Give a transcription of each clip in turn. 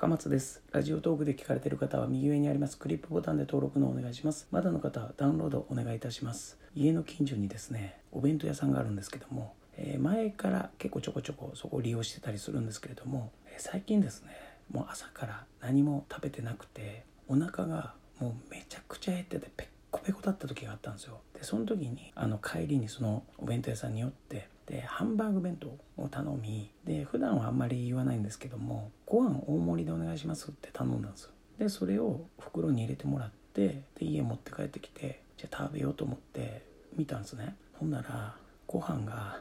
高松です。ラジオトークで聞かれている方は右上にあります。クリップボタンで登録のお願いします。まだの方はダウンロードお願いいたします。家の近所にですねお弁当屋さんがあるんですけども、えー前から結構ちょこちょこそこを利用してたりするんですけれども、え最近ですねもう朝から何も食べてなくてお腹がもうめちゃくちゃ減っててペッコペコだった時があったんですよ。でその時にあの帰りにそのお弁当屋さんに寄ってでハンバーグ弁当を頼みで普段はあんまり言わないんですけどもご飯大盛りでお願いしますって頼んだんですよ。でそれを袋に入れてもらってで家持って帰ってきてじゃあ食べようと思って見たんですね。ほんならご飯が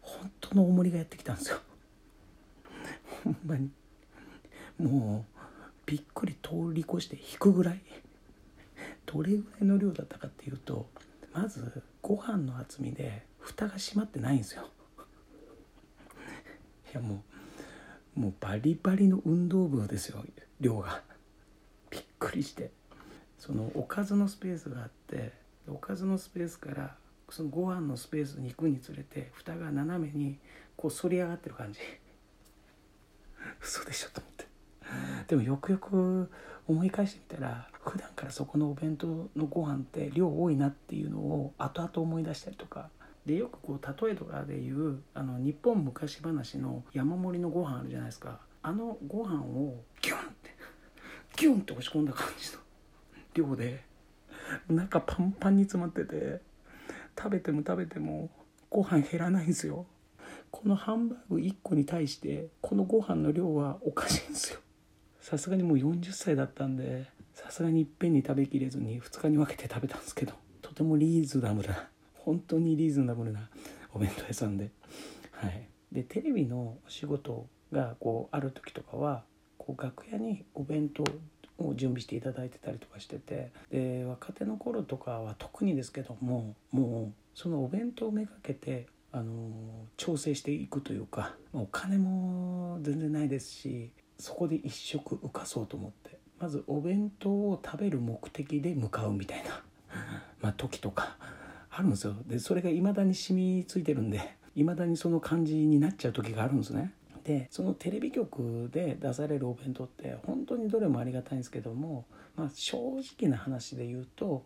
本当の大盛りがやってきたんですよ。ほんまに。もうびっくり通り越して引くぐらい。どれぐらいの量だったかっていうとまずご飯の厚みで蓋が閉まってないんですよ。いやもうもうバリバリの運動部ですよ量が。びっくりして。そのおかずのスペースがあっておかずのスペースからそのご飯のスペースに行くにつれて蓋が斜めにこう反り上がってる感じ。嘘でしょと思って。でもよくよく思い返してみたら普段からそこのお弁当のご飯って量多いなっていうのを後々思い出したりとかでよくこう例えとかでいうあの日本昔話の山盛りのご飯あるじゃないですか。あのご飯をギュンってギュンって押し込んだ感じの量で中パンパンに詰まってて食べても食べてもご飯減らないんですよ。このハンバーグ1個に対してこのご飯の量はおかしいんですよ。さすがにもう40歳だったんでさすがにいっぺんに食べきれずに2日に分けて食べたんですけどとてもリーズナブルな本当にリーズナブルな お弁当屋さんで。はい。でテレビのお仕事がこうある時とかはこう楽屋にお弁当を準備していただいてたりとかしててで若手の頃とかは特にですけどももうそのお弁当をめがけてあの調整していくというかお金も全然ないですしそこで一食浮かそうと思ってまずお弁当を食べる目的で向かうみたいな まあ時とか。あるんですよ。でそれが未だに染みついてるんで 未だにその感じになっちゃう時があるんですね。でそのテレビ局で出されるお弁当って本当にどれもありがたいんですけども、まあ、正直な話で言うと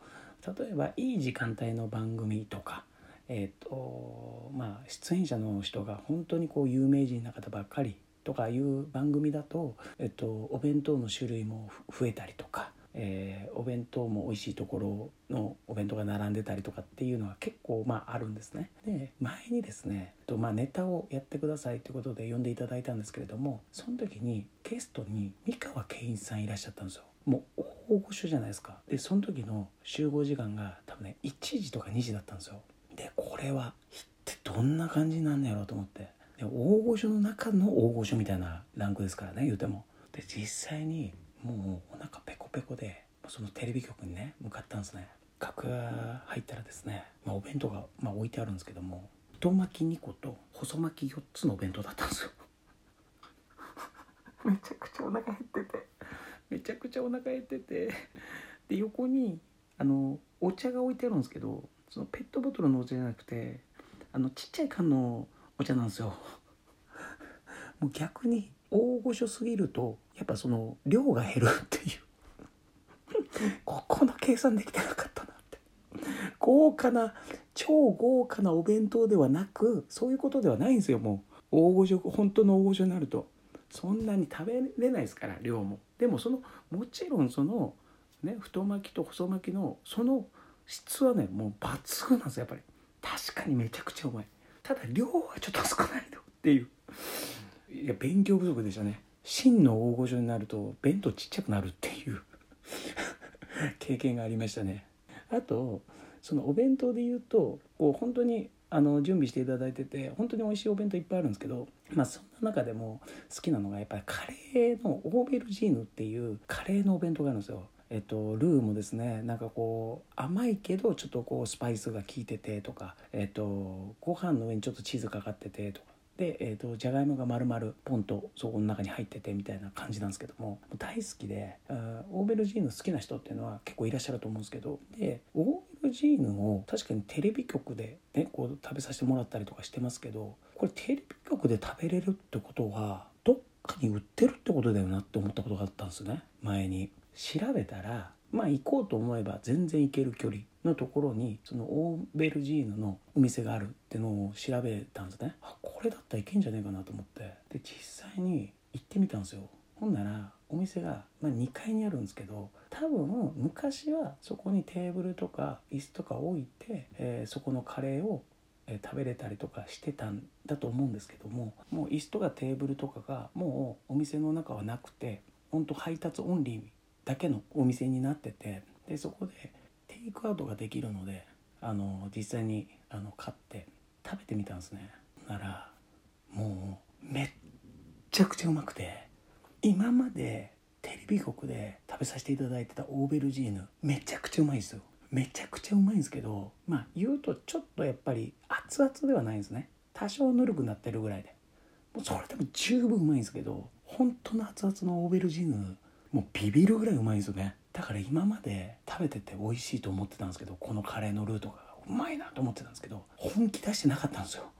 例えばいい時間帯の番組とかえーとまあ、出演者の人が本当にこう有名人な方ばっかりとかいう番組だと、えっと、お弁当の種類も増えたりとか、えーお弁当も美味しいところのお弁当が並んでたりとかっていうのは結構まああるんですね。で前にですね、とまあ、ネタをやってくださいということで呼んでいただいたんですけれどもその時にゲストに三河健一さんいらっしゃったんですよ。もう大御所じゃないですか。でその時の集合時間が多分ね1時とか2時だったんですよ。でこれはってどんな感じになんねやろうと思ってで大御所の中の大御所みたいなランクですからね言うてもで実際にもうお腹ペコペコでそのテレビ局にね向かったんですね。楽屋入ったらですね、まあ、お弁当が、まあ、置いてあるんですけども太巻き2個と細巻き4つのお弁当だったんですよ。めちゃくちゃお腹減ってて。めちゃくちゃお腹減っててで横にあのお茶が置いてあるんですけどそのペットボトルのお茶じゃなくてあのちっちゃい缶のお茶なんですよ。もう逆に大御所すぎるとやっぱその量が減るっていうここの計算できてなかったなって。豪華な超豪華なお弁当ではなくそういうことではないんですよもう。大御所本当の大御所になると。そんなに食べれないですから量も。でもそのもちろんそのね太巻きと細巻きのその質はねもう抜群なんですよやっぱり。確かにめちゃくちゃうまい。ただ量はちょっと少ないのっていう。いや勉強不足でしたね。真の大御所になると弁当ちっちゃくなるって 経験がありましたね。あとそのお弁当で言うとこう本当にあの準備していただいてて本当に美味しいお弁当いっぱいあるんですけどまあそんな中でも好きなのがやっぱりカレーのオーベルジーヌっていうカレーのお弁当があるんですよ。えっと、ルーもですねなんかこう甘いけどちょっとこうスパイスが効いててとか、えっと、ご飯の上にちょっとチーズかかっててとかで、えっと、じゃがいもが丸々ポンとそこの中に入っててみたいな感じなんですけども大好きであオーベルジーヌ好きな人っていうのは結構いらっしゃると思うんですけどでオーベルジーヌを確かにテレビ局で、ね、こう食べさせてもらったりとかしてますけどこれテレビ局で食べれるってことはどっかに売ってるってことだよなって思ったことがあったんですね。前に。調べたらまあ行こうと思えば全然行ける距離のところにそのオーベルジーヌのお店があるってのを調べたんですね。これだったらいけんじゃねえかなと思って。で実際に行ってみたんですよ。ほんならお店が、まあ、2階にあるんですけど多分昔はそこにテーブルとか椅子とか置いて、えーそこのカレーを食べれたりとかしてたんだと思うんですけどももう椅子とかテーブルとかがもうお店の中はなくて本当配達オンリーだけのお店になっててでそこでテイクアウトができるのであの実際にあの買って食べてみたんですね。ならもうめっちゃくちゃうまくて今までテレビ局で食べさせていただいてたオーベルジーヌめちゃくちゃうまいですよ。めちゃくちゃうまいんですけどまあ言うとちょっとやっぱり熱々ではないんですね。多少ぬるくなってるぐらいで。もうそれでも十分うまいんですけど本当の熱々のオーベルジーヌもうビビるぐらいうまいんですよね。だから今まで食べてて美味しいと思ってたんですけどこのカレーのルーとかうまいなと思ってたんですけど本気出してなかったんですよ。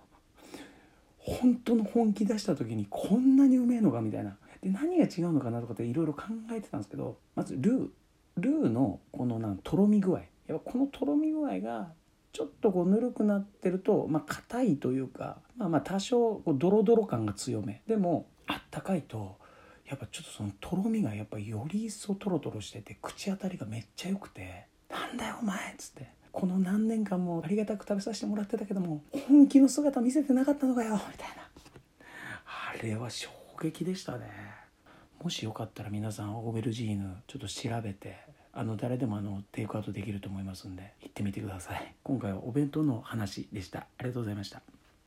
本当の本気出した時にこんなにうめえのかみたいな。で何が違うのかなとかっていろいろ考えてたんですけどまずルールーのこのなんとろみ具合。やっぱこのとろみ具合がちょっとこうぬるくなってるとまあ硬いというかまあまあ多少こうドロドロ感が強め。でもあったかいとやっぱちょっとそのとろみがやっぱより一層トロトロしてて口当たりがめっちゃ良くて「なんだよお前」っつって「この何年間もありがたく食べさせてもらってたけども本気の姿見せてなかったのかよ」みたいな。あれは衝撃でしたね。もしよかったら皆さんオーベルジーヌちょっと調べてあの誰でもあのテイクアウトできると思いますんで行ってみてください。今回はお弁当の話でした。ありがとうございました。